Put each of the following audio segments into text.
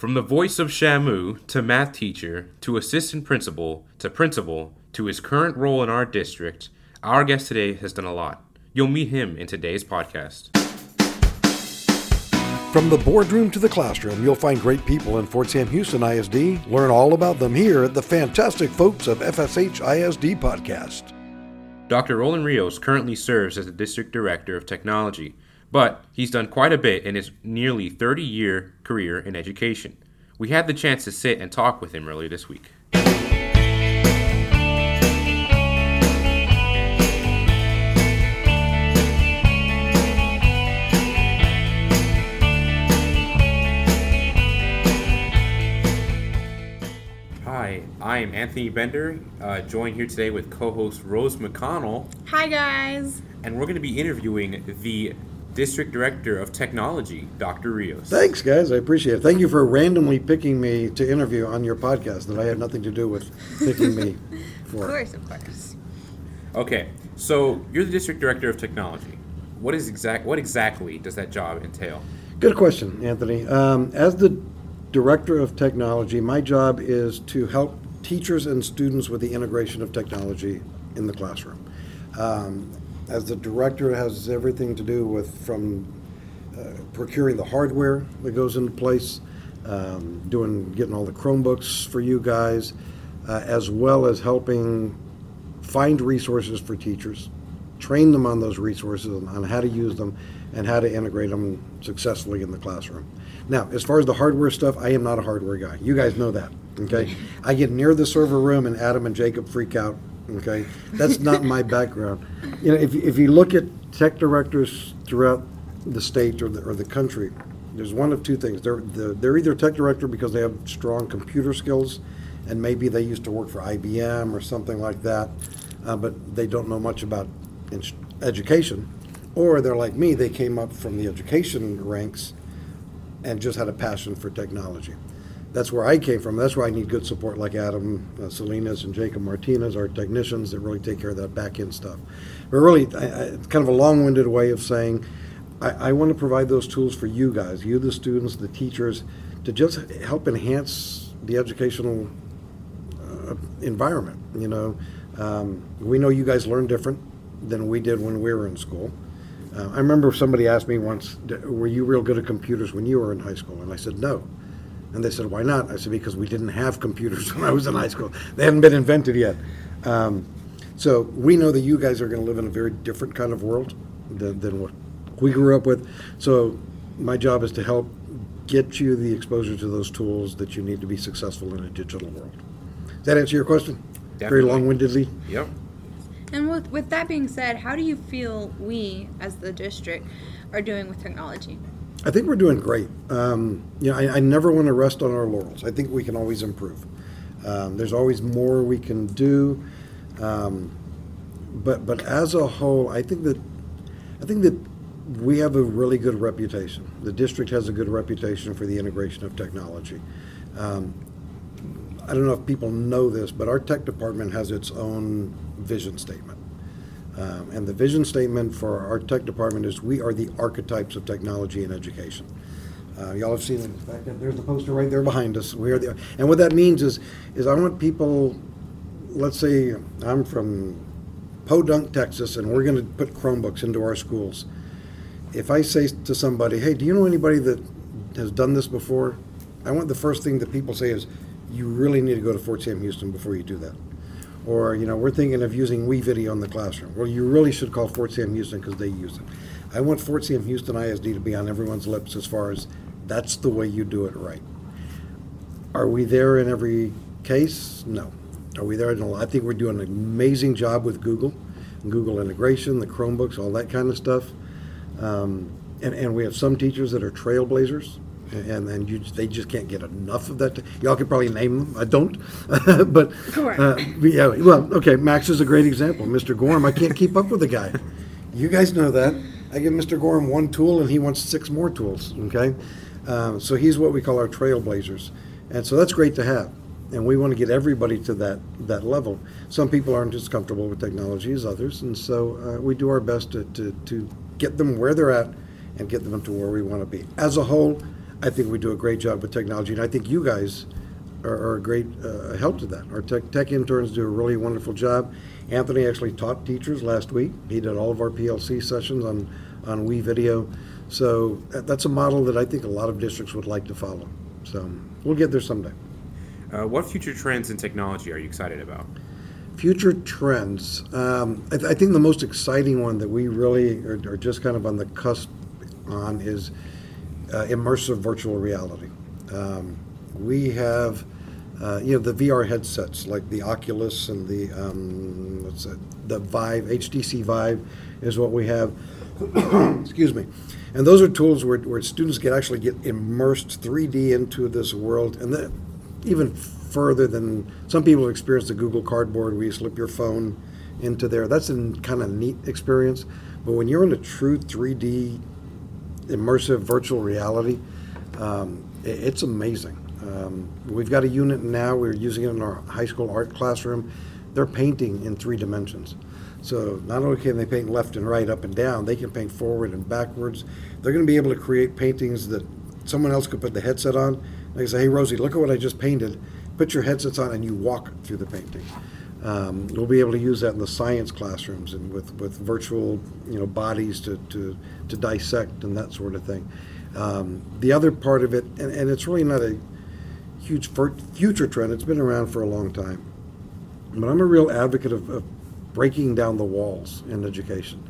From the voice of Shamu to math teacher to assistant principal to principal to his current role in our district, our guest today has done a lot. You'll meet him in today's podcast. From the boardroom to the classroom, you'll find great people in Fort Sam Houston ISD. Learn all about them here at the fantastic folks of FSH ISD podcast. Dr. Roland Rios currently serves as the district director of technology but he's done quite a bit in his nearly 30 year career in education. We had the chance to sit and talk with him earlier this week. Hi, I am Anthony Bender, uh, joined here today with co host Rose McConnell. Hi, guys. And we're going to be interviewing the District Director of Technology, Dr. Rios. Thanks, guys. I appreciate it. Thank you for randomly picking me to interview on your podcast that I had nothing to do with picking me for. Of course, of course. Okay, so you're the District Director of Technology. What is exact? What exactly does that job entail? Good question, Anthony. Um, as the Director of Technology, my job is to help teachers and students with the integration of technology in the classroom. Um, as the director, has everything to do with from uh, procuring the hardware that goes into place, um, doing getting all the Chromebooks for you guys, uh, as well as helping find resources for teachers, train them on those resources on how to use them, and how to integrate them successfully in the classroom. Now, as far as the hardware stuff, I am not a hardware guy. You guys know that. Okay, I get near the server room and Adam and Jacob freak out Okay, that's not my background. You know, if, if you look at tech directors throughout the state or the, or the country, there's one of two things. They're, they're either tech director because they have strong computer skills, and maybe they used to work for IBM or something like that, uh, but they don't know much about education. Or they're like me, they came up from the education ranks and just had a passion for technology that's where I came from. That's why I need good support like Adam uh, Salinas and Jacob Martinez, our technicians that really take care of that back end stuff. But really, I, I, it's kind of a long winded way of saying I, I want to provide those tools for you guys, you, the students, the teachers, to just help enhance the educational uh, environment. You know, um, we know you guys learn different than we did when we were in school. Uh, I remember somebody asked me once, "Were you real good at computers when you were in high school?" And I said, "No." And they said, why not? I said, because we didn't have computers when I was in high school. They hadn't been invented yet. Um, so we know that you guys are going to live in a very different kind of world than, than what we grew up with. So my job is to help get you the exposure to those tools that you need to be successful in a digital world. Does that answer your question? Definitely. Very long-windedly? Yep. And with, with that being said, how do you feel we, as the district, are doing with technology? I think we're doing great. Um, you know, I, I, never want to rest on our laurels. I think we can always improve. Um, there's always more we can do, um, but but as a whole, I think that I think that we have a really good reputation. The district has a good reputation for the integration of technology. Um, I don't know if people know this, but our tech department has its own vision statement. Um, and the vision statement for our tech department is we are the archetypes of technology in education. Uh, y'all have seen it. There's the poster right there behind us. We are the, and what that means is, is I want people. Let's say I'm from Podunk, Texas, and we're going to put Chromebooks into our schools. If I say to somebody, "Hey, do you know anybody that has done this before?" I want the first thing that people say is, "You really need to go to Fort Sam Houston before you do that." Or, you know, we're thinking of using WeVideo in the classroom. Well, you really should call Fort Sam Houston because they use it. I want Fort Sam Houston ISD to be on everyone's lips as far as that's the way you do it right. Are we there in every case? No. Are we there? No. I think we're doing an amazing job with Google, Google integration, the Chromebooks, all that kind of stuff. Um, and, and we have some teachers that are trailblazers and then you they just can't get enough of that. Y'all could probably name them. I don't, but uh, yeah. Well, okay. Max is a great example. Mr. Gorm, I can't keep up with the guy. You guys know that. I give Mr. Gorm one tool, and he wants six more tools. Okay, um, so he's what we call our trailblazers, and so that's great to have. And we want to get everybody to that that level. Some people aren't as comfortable with technology as others, and so uh, we do our best to, to to get them where they're at and get them to where we want to be. As a whole I think we do a great job with technology, and I think you guys are, are a great uh, help to that. Our tech, tech interns do a really wonderful job. Anthony actually taught teachers last week. He did all of our PLC sessions on, on WeVideo. So that's a model that I think a lot of districts would like to follow. So we'll get there someday. Uh, what future trends in technology are you excited about? Future trends. Um, I, th- I think the most exciting one that we really are, are just kind of on the cusp on is uh, immersive virtual reality. Um, we have, uh, you know, the VR headsets like the Oculus and the um, what's it, the Vive, HTC Vive, is what we have. Excuse me. And those are tools where, where students can actually get immersed 3D into this world, and then even further than some people experience the Google Cardboard, where you slip your phone into there. That's a kind of neat experience. But when you're in a true 3D immersive virtual reality, um, i- it's amazing. Um, we've got a unit now, we're using it in our high school art classroom. They're painting in three dimensions. So not only can they paint left and right, up and down, they can paint forward and backwards. They're going to be able to create paintings that someone else could put the headset on. They say, hey, Rosie, look at what I just painted. Put your headsets on and you walk through the painting. Um, we'll be able to use that in the science classrooms and with, with virtual, you know, bodies to, to, to dissect and that sort of thing. Um, the other part of it, and, and it's really not a huge future trend, it's been around for a long time. But I'm a real advocate of, of breaking down the walls in education.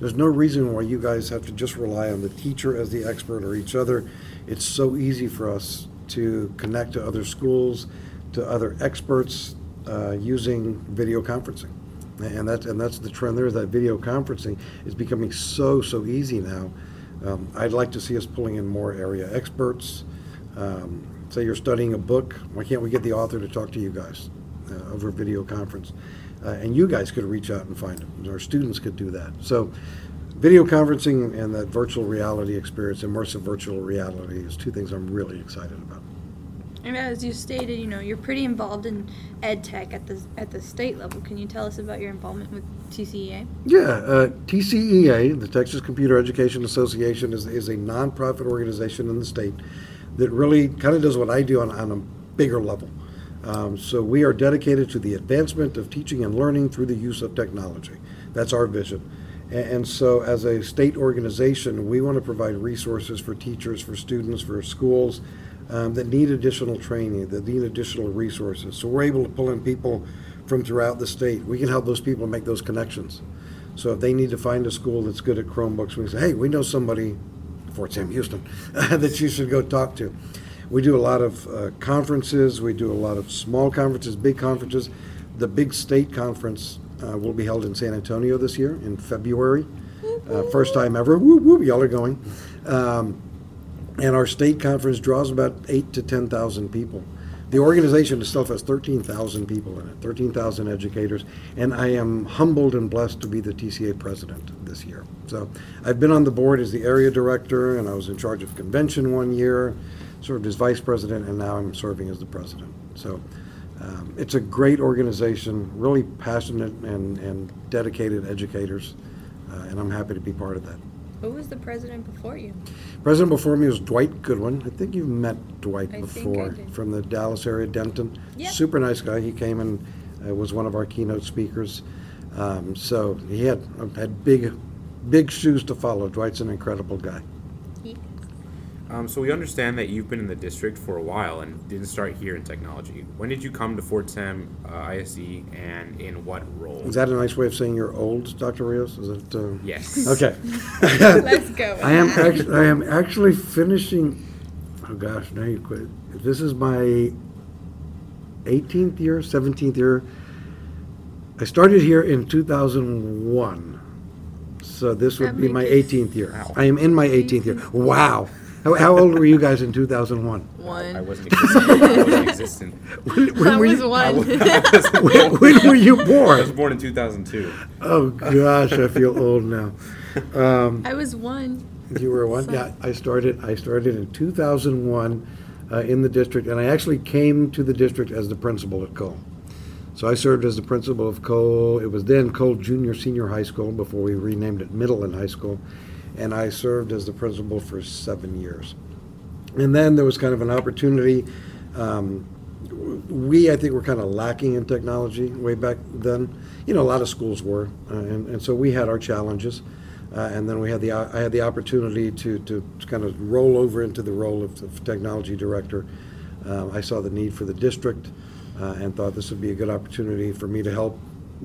There's no reason why you guys have to just rely on the teacher as the expert or each other. It's so easy for us to connect to other schools, to other experts uh, using video conferencing. And that's, and that's the trend there, is that video conferencing is becoming so, so easy now. Um, I'd like to see us pulling in more area experts. Um, Say you're studying a book, why can't we get the author to talk to you guys uh, over video conference? Uh, And you guys could reach out and find them, our students could do that. So video conferencing and that virtual reality experience, immersive virtual reality, is two things I'm really excited about. As you stated, you know, you're pretty involved in ed tech at the at the state level. Can you tell us about your involvement with TCEA? Yeah, uh, TCEA, the Texas Computer Education Association, is, is a nonprofit organization in the state that really kind of does what I do on, on a bigger level. Um, so we are dedicated to the advancement of teaching and learning through the use of technology. That's our vision. And so, as a state organization, we want to provide resources for teachers, for students, for schools um, that need additional training, that need additional resources. So, we're able to pull in people from throughout the state. We can help those people make those connections. So, if they need to find a school that's good at Chromebooks, we can say, hey, we know somebody, Fort Sam Houston, that you should go talk to. We do a lot of uh, conferences. We do a lot of small conferences, big conferences. The big state conference uh, will be held in San Antonio this year in February. Uh, first time ever. Whoop, whoop, y'all are going. Um, and our state conference draws about eight to 10,000 people. The organization itself has 13,000 people in it, 13,000 educators, and I am humbled and blessed to be the TCEA president this year. So I've been on the board as the area director, and I was in charge of convention one year, served as vice president, and now I'm serving as the president. So um, it's a great organization, really passionate and, and dedicated educators, uh, and I'm happy to be part of that. Who was the president before you? President before me was Dwight Goodwin. I think you've met Dwight I before from the Dallas area, Denton. Yep. Super nice guy. He came and uh, was one of our keynote speakers. Um, so he had had big, big shoes to follow. Dwight's an incredible guy. He- Um, so we understand that you've been in the district for a while and didn't start here in technology. When did you come to Fort Sam uh, ISD and in what role? Is that a nice way of saying you're old, Dr. Rios? Is it? Uh, Yes. Okay. Let's go. I am that. actually, I am actually finishing. Oh gosh, now you quit. This is my 18th year, 17th year. I started here in 2001, so this would That be my 18th year. Wow. I am in my 18th year. Wow. How, how old were you guys in 2001? I One. wasn't existent. I wasn't existent. When, when I were was you, I one. was- I when, born. when were you I was born? born in 2002. Oh gosh, I feel old now. Um, I was one. You were one? So- Yeah, I started, I started in 2001 uh, in the district, and I actually came to the district as the principal at Cole. So I served as the principal of Cole, it was then Cole Junior Senior High School before we renamed it Middle and High School, and I served as the principal for seven years. And then there was kind of an opportunity. Um, we, I think, were kind of lacking in technology way back then. You know, a lot of schools were, uh, and, and so we had our challenges. Uh, and then we had the I had the opportunity to, to kind of roll over into the role of, of technology director. Um, I saw the need for the district uh, and thought this would be a good opportunity for me to help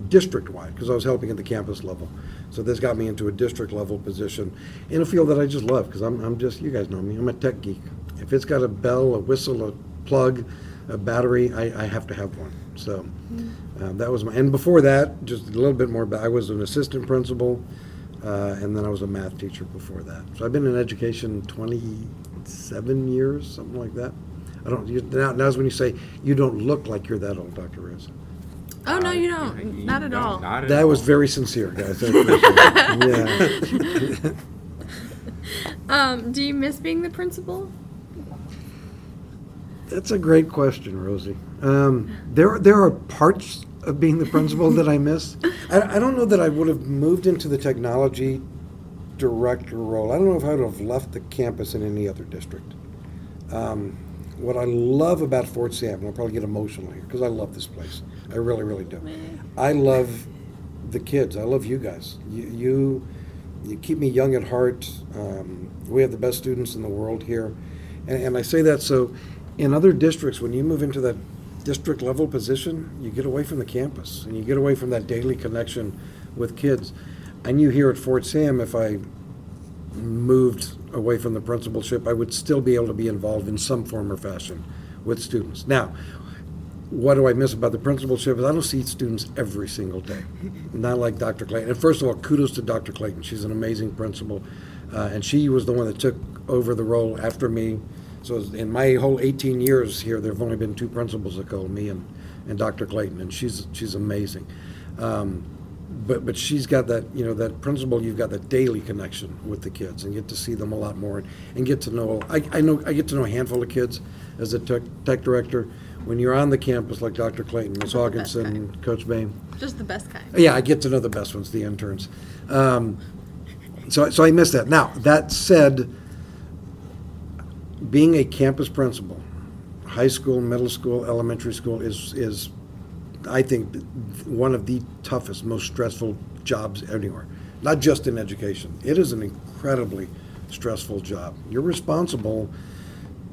district-wide because I was helping at the campus level. So this got me into a district-level position in a field that I just love because I'm, I'm just you guys know me I'm a tech geek. If it's got a bell, a whistle, a plug, a battery, I, I have to have one. So uh, that was my and before that just a little bit more. I was an assistant principal. Uh, and then I was a math teacher before that. So I've been in education 27 years, something like that. I don't. You, now, now's when you say you don't look like you're that old, Dr. Rios. Oh no, you don't. you Not at don't- all. Not at That all. was very sincere, guys. I appreciate it. yeah. Um, do you miss being the principal? That's a great question, Rosie. Um, there, there are parts of being the principal that I miss. I, I don't know that I would have moved into the technology director role. I don't know if I would have left the campus in any other district. Um, what I love about Fort Sam, and I'll probably get emotional here because I love this place. I really, really do. I love the kids. I love you guys. You, you, you keep me young at heart. Um, we have the best students in the world here, and, and I say that so. In other districts, when you move into that district level position, you get away from the campus and you get away from that daily connection with kids. I knew here at Fort Sam, if I moved away from the principalship, I would still be able to be involved in some form or fashion with students. Now, what do I miss about the principalship is I don't see students every single day. Not like Dr. Clayton. And first of all, kudos to Dr. Clayton. She's an amazing principal. Uh, and she was the one that took over the role after me. So in my whole 18 years here, there have only been two principals that called me and, and Dr. Clayton, and she's she's amazing. Um, but but she's got that you know that principal. You've got that daily connection with the kids and get to see them a lot more and, and get to know. I, I know I get to know a handful of kids as a tech, tech director. When you're on the campus like Dr. Clayton, best Hawkinson, Coach Bain, Just the best kind. yeah, I get to know the best ones, the interns. Um, so, so I missed that. Now, that said, being a campus principal, high school, middle school, elementary school is is, I think, one of the toughest, most stressful jobs anywhere. Not just in education. It is an incredibly stressful job. You're responsible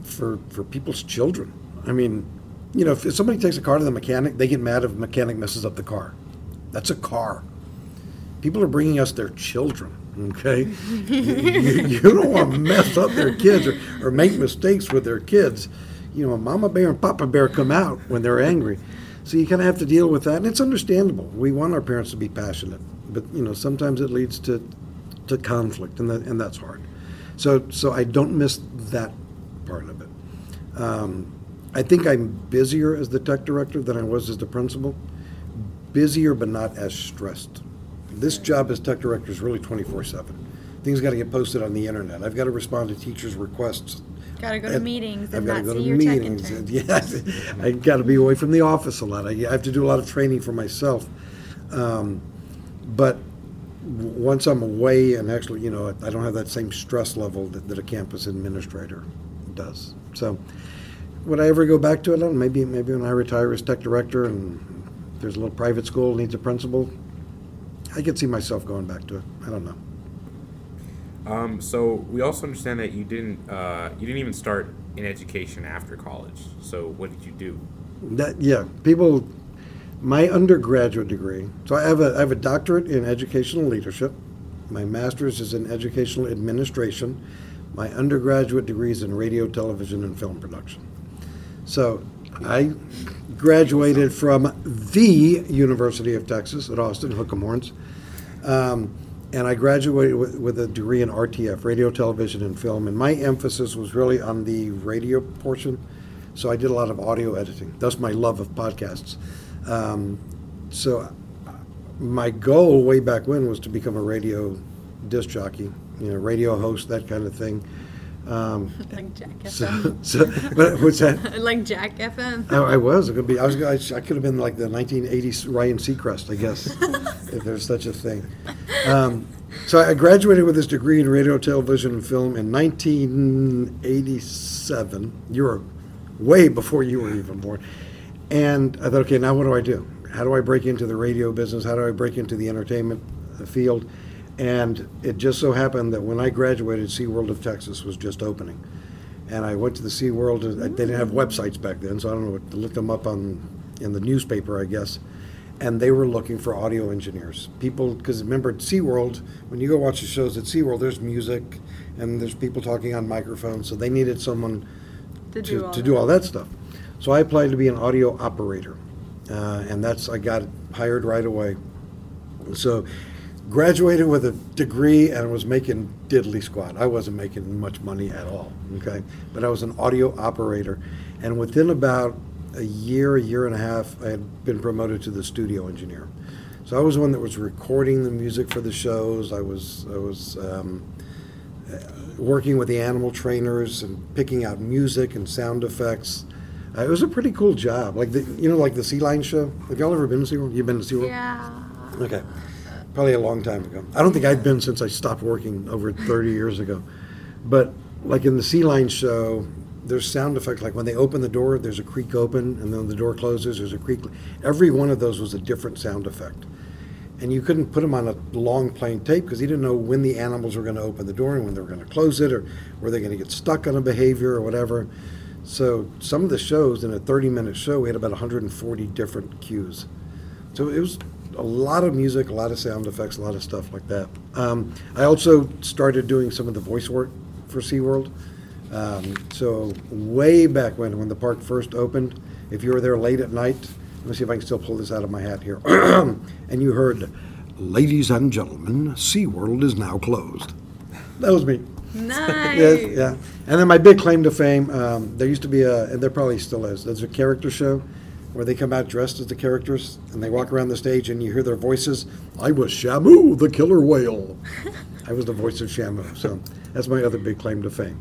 for for people's children. I mean, you know, if somebody takes a car to the mechanic, they get mad if the mechanic messes up the car. That's a car. People are bringing us their children. Okay, you, you- you don't want to mess up their kids or, or make mistakes with their kids. You know, Mama Bear and Papa Bear come out when they're angry, so you kind of have to deal with that, and it's understandable. We want our parents to be passionate, but you know, sometimes it leads to to conflict, and that and that's hard. So, so I don't miss that part of it. Um, I think I'm busier as the tech director than I was as the principal. Busier, but not as stressed. This job as tech director is really 24 7. Things got to get posted on the internet. I've got to respond to teachers' requests. Gotta go to meetings I've and gotta not go see to your tech meetings. intern. and- Yes, I got to be away from the office a lot. I I have to do a lot of training for myself. Um, But w- once I'm away and actually, you know, I don't have that same stress level that, that a campus administrator does. So would I ever go back to it? I don't know. Maybe, maybe when I retire as tech director and there's a little private school needs a principal, I could see myself going back to it. I don't know. Um, so we also understand that you didn't uh, you didn't even start in education after college. So what did you do? That yeah, people. My undergraduate degree. So I have a I have a doctorate in educational leadership. My master's is in educational administration. My undergraduate degree is in radio, television, and film production. So I graduated from the University of Texas at Austin, Hook'em Horns. Um, and I graduated with, with a degree in RTF, radio, television, and film. And my emphasis was really on the radio portion. So I did a lot of audio editing. That's my love of podcasts. Um, so my goal way back when was to become a radio disc jockey, you know, radio host, that kind of thing. Um, like Jack so, FM. so, what's that? like Jack FM. I, I was. It could be. I was. I, I could have been like the 1980s Ryan Seacrest, I guess, if there's such a thing. Um, So I graduated with this degree in radio, television, and film in 1987. You were way before you were even born. And I thought, okay, now what do I do? How do I break into the radio business? How do I break into the entertainment field? And it just so happened that when I graduated, SeaWorld of Texas was just opening. And I went to the SeaWorld, uh, they didn't have websites back then, so I don't know, what- looked them up on, in the newspaper, I guess. And they were looking for audio engineers. People, because remember at SeaWorld, when you go watch the shows at SeaWorld, there's music and there's people talking on microphones, so they needed someone To do to, all to that. do all that stuff. So I applied to be an audio operator, uh, and that's I got hired right away. So graduated with a degree and was making diddly squat. I wasn't making much money at all. Okay, but I was an audio operator, and within about a year, a year and a half, I had been promoted to the studio engineer. So I was the one that was recording the music for the shows. I was I was. Um, working with the animal trainers and picking out music and sound effects. Uh, it was a pretty cool job. Like the, you know, like the Sea Lion show. Have y'all ever been to SeaWorld? You've been to SeaWorld? Yeah. Okay. Probably a long time ago. I don't think I'd been since I stopped working over 30 years ago. But like in the Sea Lion show, there's sound effects. Like when they open the door, there's a creak open, and then the door closes, there's a creak. Every one of those was a different sound effect. And you couldn't put them on a long plain tape because you didn't know when the animals were going to open the door and when they were going to close it, or were they going to get stuck on a behavior or whatever. So some of the shows in a 30 minute show, we had about 140 different cues. So it was a lot of music, a lot of sound effects, a lot of stuff like that. Um, I also started doing some of the voice work for SeaWorld. Um, so way back when, when the park first opened, if you were there late at night, let me see if I can still pull this out of my hat here, and you heard, "Ladies and gentlemen, SeaWorld is now closed." That was me. Nice. Yes, yeah. And then my big claim to fame, um, there used to be a, and there probably still is, there's a character show where they come out dressed as the characters and they walk around the stage and you hear their voices. I was Shamu, the killer whale. I was the voice of Shamu. So that's my other big claim to fame.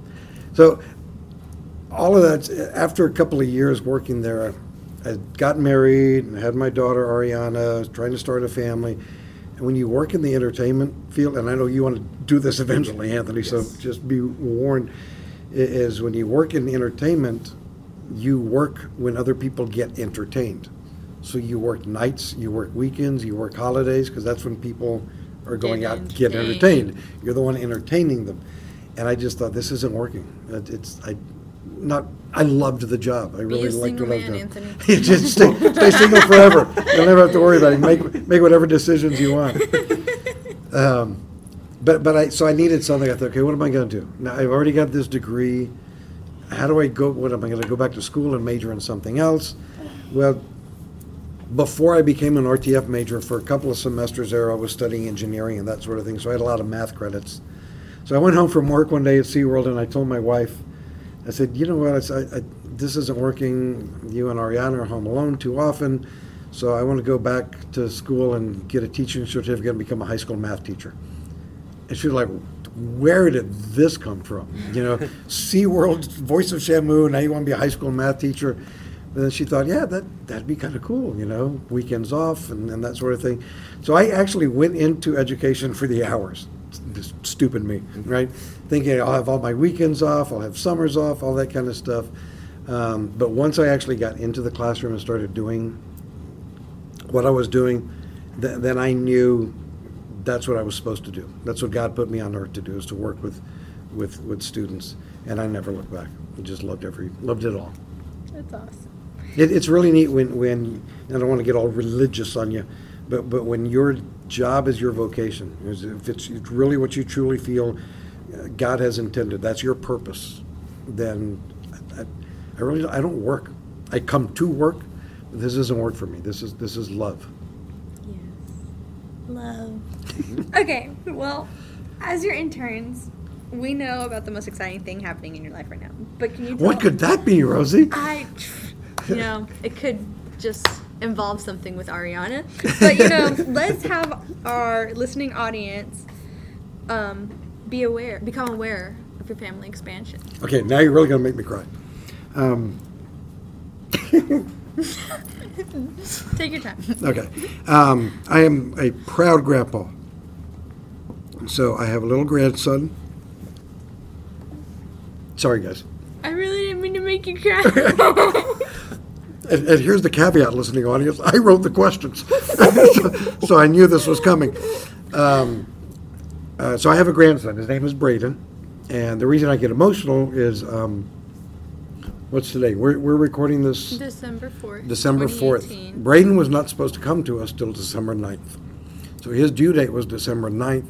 So all of that, after a couple of years working there, I got married and had my daughter Ariana, trying to start a family. And when you work in the entertainment field, and I know you want to do this eventually, Anthony, so just be warned, is when you work in entertainment, you work when other people get entertained. So you work nights, you work weekends, you work holidays, because that's when people are going Get out get entertained. You're the one entertaining them. And I just thought, this isn't working. It- It's, I, not, I loved the job. I really liked what I was doing. Just stay, stay single forever. You'll never have to worry about it. Make, make whatever decisions you want. Um, but, but I, so I needed something. I thought, okay, what am I going to do? Now, I've already got this degree. How do I go, what, am I going to go back to school and major in something else? Well, before I became an RTF major, for a couple of semesters there, I was studying engineering and that sort of thing, so I had a lot of math credits. So I went home from work one day at SeaWorld and I told my wife, I said, you know what, I I, I, this isn't working. You and Ariana are home alone too often, so I want to go back to school and get a teaching certificate and become a high school math teacher. And she was like, where did this come from? You know, SeaWorld, voice of Shamu, now you want to be a high school math teacher. And then she thought, yeah, that, that'd be kind of cool, you know, weekends off and, and that sort of thing. So I actually went into education for the hours. Just stupid me, right? Thinking I'll have all my weekends off, I'll have summers off, all that kind of stuff. Um, but once I actually got into the classroom and started doing what I was doing, th- then I knew that's what I was supposed to do. That's what God put me on earth to do, is to work with, with, with students. And I never looked back. I just loved every, loved it all. That's awesome. It, it's really neat when, when, I don't want to get all religious on you, but, but when your job is your vocation, if it's really what you truly feel uh, God has intended, that's your purpose, then I, I- I really, I don't work. I come to work, this isn't work for me. This is, this is love. Yes. Love. okay, well, as your interns, we know about the most exciting thing happening in your life right now. But can you tell What could that be, Rosie? I, you know, it could just involve something with Ariana. But, you know, let's have our listening audience um, be aware, become aware of your family expansion. Okay, now you're really going to make me cry. Um, Take your time. okay. Um, I am a proud grandpa. So I have a little grandson. Sorry, guys. I really didn't mean to make you cry. And, and here's the caveat, listening audience. I wrote the questions, so, so I knew this was coming. Um, uh, so I have a grandson. His name is Braden, and the reason I get emotional is, um, what's today? We're, we're recording this December 4th. December 4th. 2018. Braden was not supposed to come to us till December 9th. So his due date was December 9th,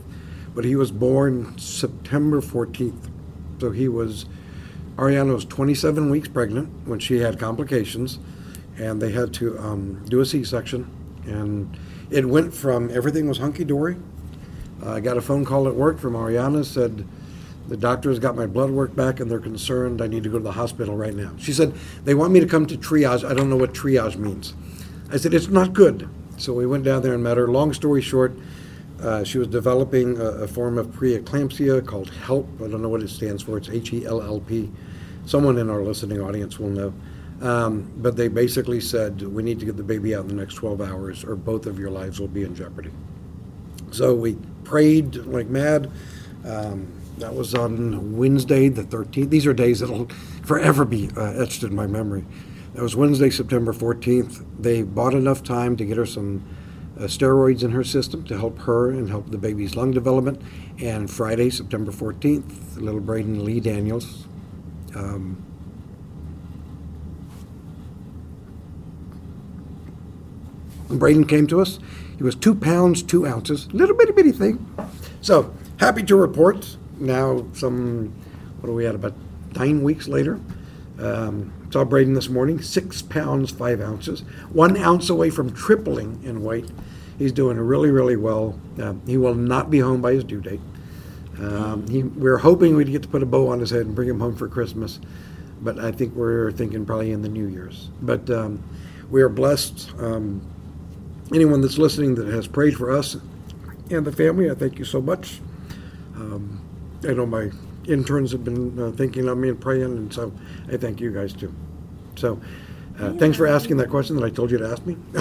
but he was born September 14th. So he was, Ariana was 27 weeks pregnant when she had complications, and they had to um, do a C section. And it went from everything was hunky dory. Uh, I got a phone call at work from Ariana, said, the doctors got my blood work back and they're concerned. I need to go to the hospital right now. She said, They want me to come to triage. I don't know what triage means. I said, It's not good. So we went down there and met her. Long story short, uh, she was developing a, a form of preeclampsia called HELLP. I don't know what it stands for. It's H E L L P. Someone in our listening audience will know. Um, but they basically said, We need to get the baby out in the next 12 hours or both of your lives will be in jeopardy. So we prayed like mad. Um, that was on Wednesday, the 13th. These are days that'll forever be uh, etched in my memory. That was Wednesday, September 14th. They bought enough time to get her some steroids in her system to help her and help the baby's lung development. And Friday, September 14th, little Braden Lee Daniels. Um, Braden came to us. He was two pounds, two ounces, little bitty bitty thing. So happy to report now, some, what are we at, about nine weeks later? Um, saw Braden this morning, six pounds, five ounces, one ounce away from tripling in weight. He's doing really, really well. Um, he will not be home by his due date. Um, he, we're hoping we'd get to put a bow on his head and bring him home for Christmas, but I think we're thinking probably in the New Year's. But um, we are blessed. Um, anyone that's listening that has prayed for us and the family, I thank you so much. Um, I know my interns have been uh, thinking of me and praying, and so I thank you guys too. So, uh, thanks for asking that question that I told you to ask me.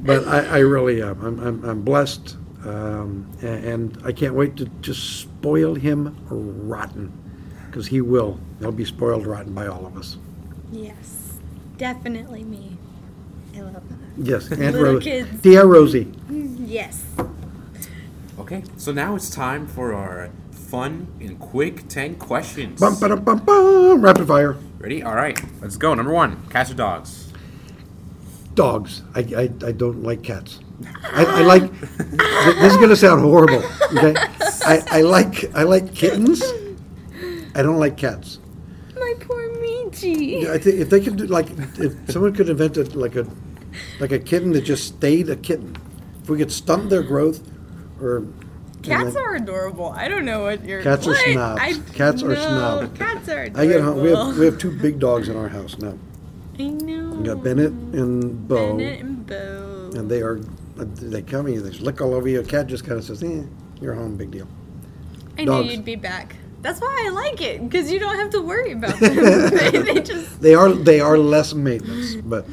but I, I really am. I'm, I'm, I'm blessed, um, a- and I can't wait to just spoil him rotten, because he will. He'll be spoiled rotten by all of us. Yes, definitely me. I love that. Yes, Aunt Little Rose, kids. dear Rosie. Yes. Okay, so now it's time for our fun and quick 10 questions. Bum, ba, bum, bum, rapid fire. Ready? All right, let's go. Number one cats or dogs? Dogs. I, I, I don't like cats. I, I like. th- this is gonna sound horrible. Okay. I, I like I like kittens. I don't like cats. My poor Michi. I think if they could do like if someone could invent a, like a like a kitten that just stayed a kitten. If we could stunt their growth, or Cats are adorable. I don't know what you're. Cats are snobs. I, Cats are no, snobs. Cats are adorable. I get home. We have we have two big dogs in our house now. I know. We got Bennett and Bo. Bennett and Bo. and they are they come in, they just lick all over you. A cat just kind of says, "Eh, you're home, big deal." I dogs. knew you'd be back. That's why I like it because you don't have to worry about them. they, they just They are they are less maintenance, but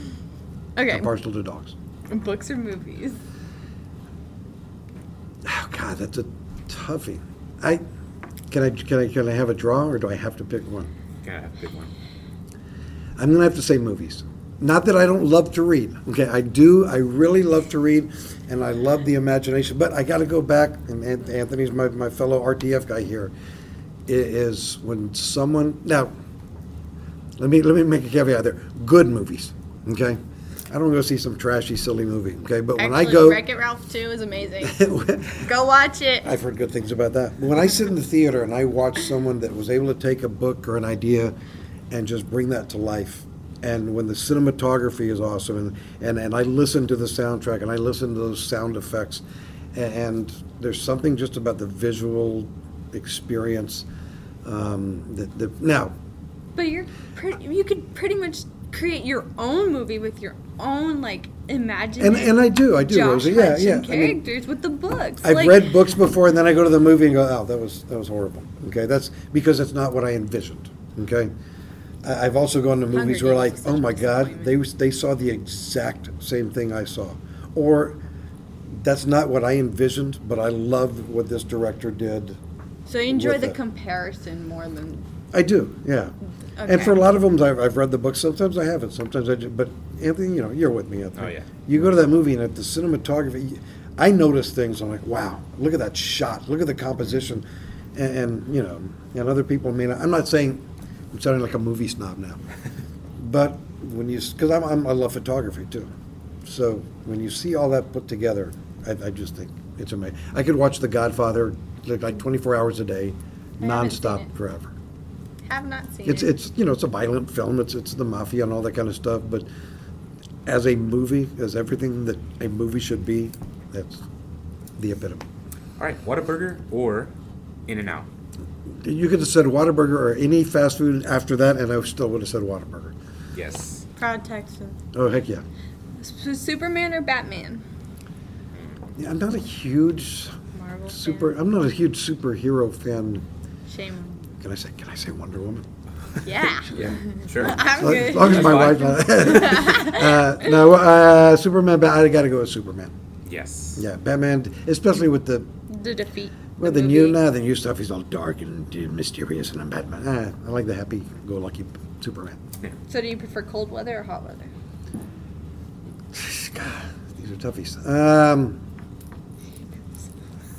okay. Partial to dogs. Books or movies? God, that's a toughie. I can I can I can I have a draw or do I have to pick one? Yeah, big one. I'm gonna have to say movies. Not that I don't love to read. Okay, I do. I really love to read, and I love the imagination. But I got to go back, and Anthony's my, my fellow RTF guy here. i- when someone now. Let me let me make a caveat there. Good movies. Okay, I don't go see some trashy, silly movie. Okay, but when I go, Wreck It Ralph 2 is amazing. Go watch it. I've heard good things about that. When I sit in the theater and I watch someone that was able to take a book or an idea and just bring that to life, and when the cinematography is awesome, and, and, and I listen to the soundtrack and I listen to those sound effects, and, and there's something just about the visual experience um, that, that now But you're pretty, you could pretty much create your own movie with your own like imagination. and, and I do I do Josh Rosie yeah yeah I mean, characters with the books. I've like, read books before, and then I go to the movie and go, "Oh, that was that was horrible." Okay, that's because it's not what I envisioned. Okay, I, I've also gone to movies where, like, oh my God, they they saw the exact same thing I saw, or that's not what I envisioned, but I love what this director did. So you enjoy the it. comparison more than I do, yeah. And for a lot of them, I've, I've read the book. Sometimes I haven't. Sometimes I. Just, but Anthony, you know, you're with me, Anthony. Oh, yeah. You go to that movie and at the cinematography, I notice things. I'm like, wow, look at that shot. Look at the composition, and, and you know, and other people may not. I'm not saying I'm sounding like a movie snob now, but when you, because I'm, I'm I love photography too, so when you see all that put together, I, I just think it's amazing. I could watch The Godfather like, like 24 hours a day, I haven't seen nonstop it. forever. Have not seen It's it. it's you know it's a violent film. It's it's the mafia and all that kind of stuff. But as a movie, as everything that a movie should be, that's the epitome. All right, Whataburger or In and Out? You could have said Whataburger or any fast food after that, and I still would have said Whataburger. Yes. Proud Texan. Oh heck yeah! Superman or Batman? yeah I'm not a huge Marvel. super. I'm not a huge superhero fan. Fan. Shame. On Can I say? Can I say Wonder Woman? Yeah. Yeah, sure. I'm As good. long as my wife. Uh, no, uh, Superman. Ba- I got to go with Superman. yes. Yeah, Batman, especially with the the defeat. Well, the movie. new, nah, the new stuff, is all dark and uh, mysterious, and I'm Batman. Ah, I like the happy-go-lucky Superman. Yeah. So do you prefer cold weather or hot weather? God, these are toughies. Um,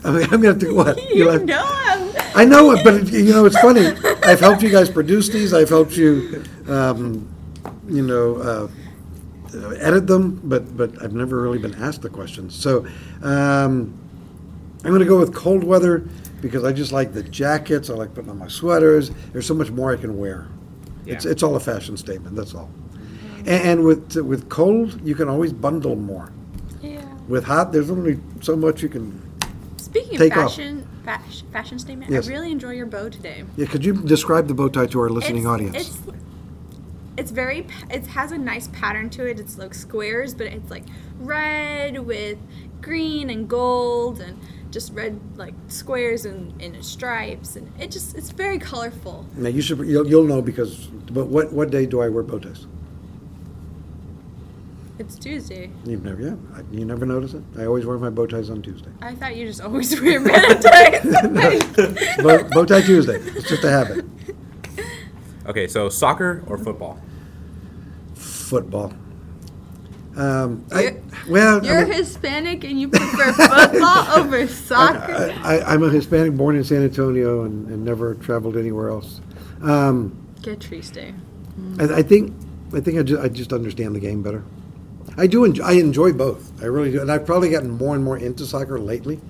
I mean, I'm gonna have to what? You laugh- know I'm. I know it, but it, you know it's funny. I've helped you guys produce these. I've helped you, um, you know, uh, uh, edit them, but but I've never really been asked the questions. So um, I'm going to go with cold weather because I just like the jackets. I like putting on my sweaters. There's so much more I can wear. It's Yeah. it's all a fashion statement. That's all. And, and with with cold, you can always bundle more. Yeah. With hot, there's only so much you can. Speaking Take of fashion, fashion, fashion statement, Yes. I really enjoy your bow today. Yeah, could you describe the bow tie to our listening it's, audience? It's it's very it has a nice pattern to it. It's like squares, but it's like red with green and gold and just red like squares and, and stripes and it just it's very colorful. Now you should you'll, you'll know because but what what day do I wear bow ties? It's Tuesday. You've never yeah I, you never notice it. I always wear my bow ties on Tuesday. I thought you just always wear red ties. bow, bow tie Tuesday. It's just a habit. Okay, so soccer or football? Football. Um, I, You're- well, I You're mean, Hispanic and you prefer football over soccer. I, I, I'm a Hispanic born in San Antonio and, and never traveled anywhere else. Um, Get triste. I, I think I think I just, I just understand the game better. I do enjoy, I enjoy both. I really do, and I've probably gotten more and more into soccer lately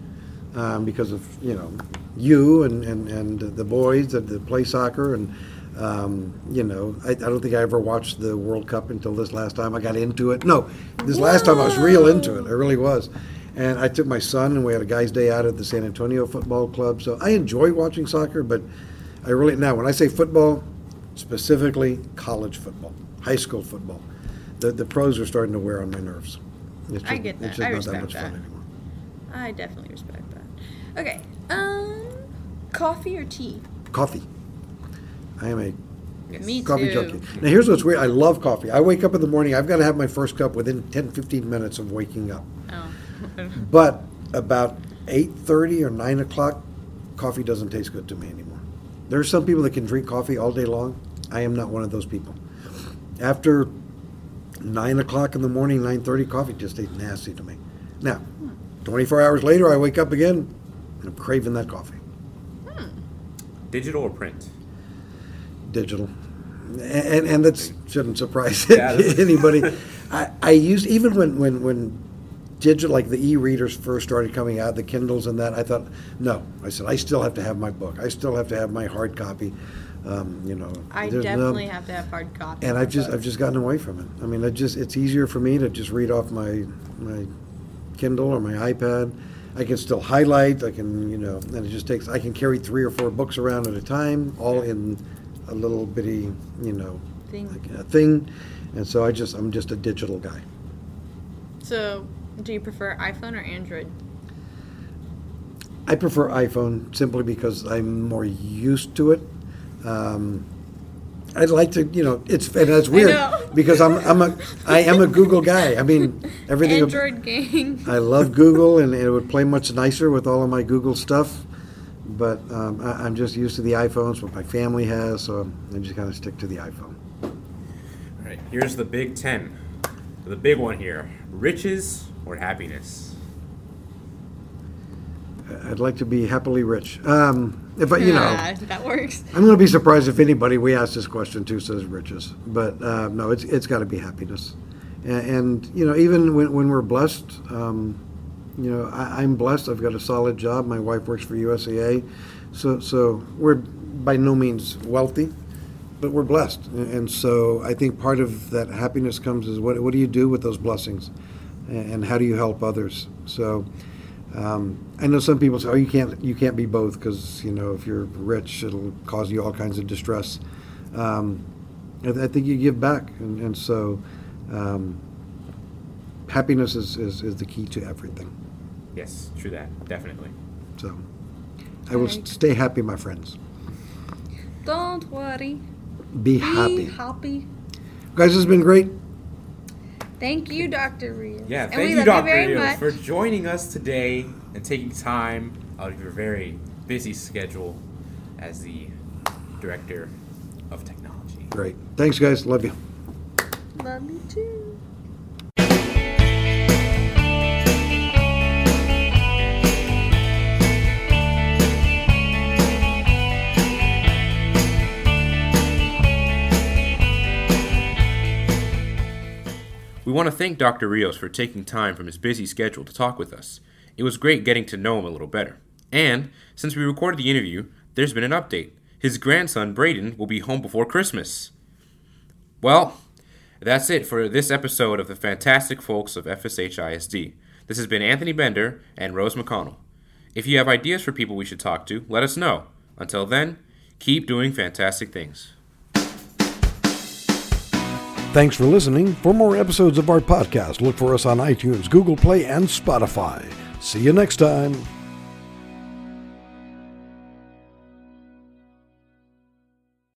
um, because of you know you and, and, and the boys that, that play soccer and um, you know I, I don't think I ever watched the World Cup until this last time I got into it. No, this last time I was real into it. I really was. And I took my son and we had a guys' day out at the San Antonio Football Club. So I enjoy watching soccer, but I really now when I say football, specifically college football, high school football. The, the pros are starting to wear on my nerves. It's I get that. It's just I not respect that much fun anymore. I definitely respect that. Okay. Um, coffee or tea? Coffee. I am a Yes. Me coffee too. junkie. Now here's what's weird. I love coffee. I wake up in the morning. I've got to have my first cup within 10, 15 minutes of waking up. Oh. But about 8.30 or 9 o'clock, coffee doesn't taste good to me anymore. There are some people that can drink coffee all day long. I am not one of those people. After 9 o'clock in the morning, 9.30, coffee just tastes nasty to me. Now, 24 hours later, I wake up again, and I'm craving that coffee. Hmm. Digital or print? digital. And, and that shouldn't surprise Yeah, anybody. I, I used, even when, when, when digital, like the e-readers first started coming out, the Kindles and that, I thought, no. I said, I still have to have my book. I still have to have my hard copy. Um, you know, I there's no- definitely have to have hard copy. and I've just I've just gotten away from it. I mean, I just it's easier for me to just read off my my Kindle or my iPad. I can still highlight. I can you know, and it just takes. I can carry three or four books around at a time, all in a little bitty you know Thing. like a thing. And so I just I'm just a digital guy. So, do you prefer iPhone or Android? I prefer iPhone simply because I'm more used to it. Um, I'd like to, you know, it's and that's weird know. because I'm I'm a I am a Google guy. I mean, everything. Android gang. I love Google, and it would play much nicer with all of my Google stuff. But um, I, I'm just used to the iPhones, what my family has, so I just kind of stick to the iPhone. All right, here's the Big Ten. The big one here: riches or happiness. I'd like to be happily rich. Um, if I, you know, that works. I'm going to be surprised if anybody we ask this question to says riches. But uh, no, it's it's got to be happiness. And, and you know, even when, when we're blessed, um, you know, I, I'm blessed. I've got a solid job. My wife works for USAA, so so we're by no means wealthy, but we're blessed. And, so I think part of that happiness comes is what what do you do with those blessings, and, and how do you help others? So. Um, I know some people say, "Oh, you can't, you can't be both because you know if you're rich, it'll cause you all kinds of distress." Um, I, I think you give back, and, and so um, happiness is, is, is the key to everything. Yes, true that. Definitely. So I will Right. stay happy, my friends. Don't worry. Be Be happy, happy. guys. This has been great. Thank you, Dr. Rios. Yeah, And thank we you, love Dr. very Rios, much. for joining us today and taking time out of your very busy schedule as the director of technology. Great. Thanks, guys. Love you. Love you too. We want to thank Dr. Rios for taking time from his busy schedule to talk with us. It was great getting to know him a little better. And since we recorded the interview, there's been an update. His grandson, Braden, will be home before Christmas. Well, that's it for this episode of the fantastic folks of FSHISD. This has been Anthony Bender and Rose McConnell. If you have ideas for people we should talk to, let us know. Until then, keep doing fantastic things. Thanks for listening. For more episodes of our podcast, look for us on iTunes, Google Play, and Spotify. See you next time.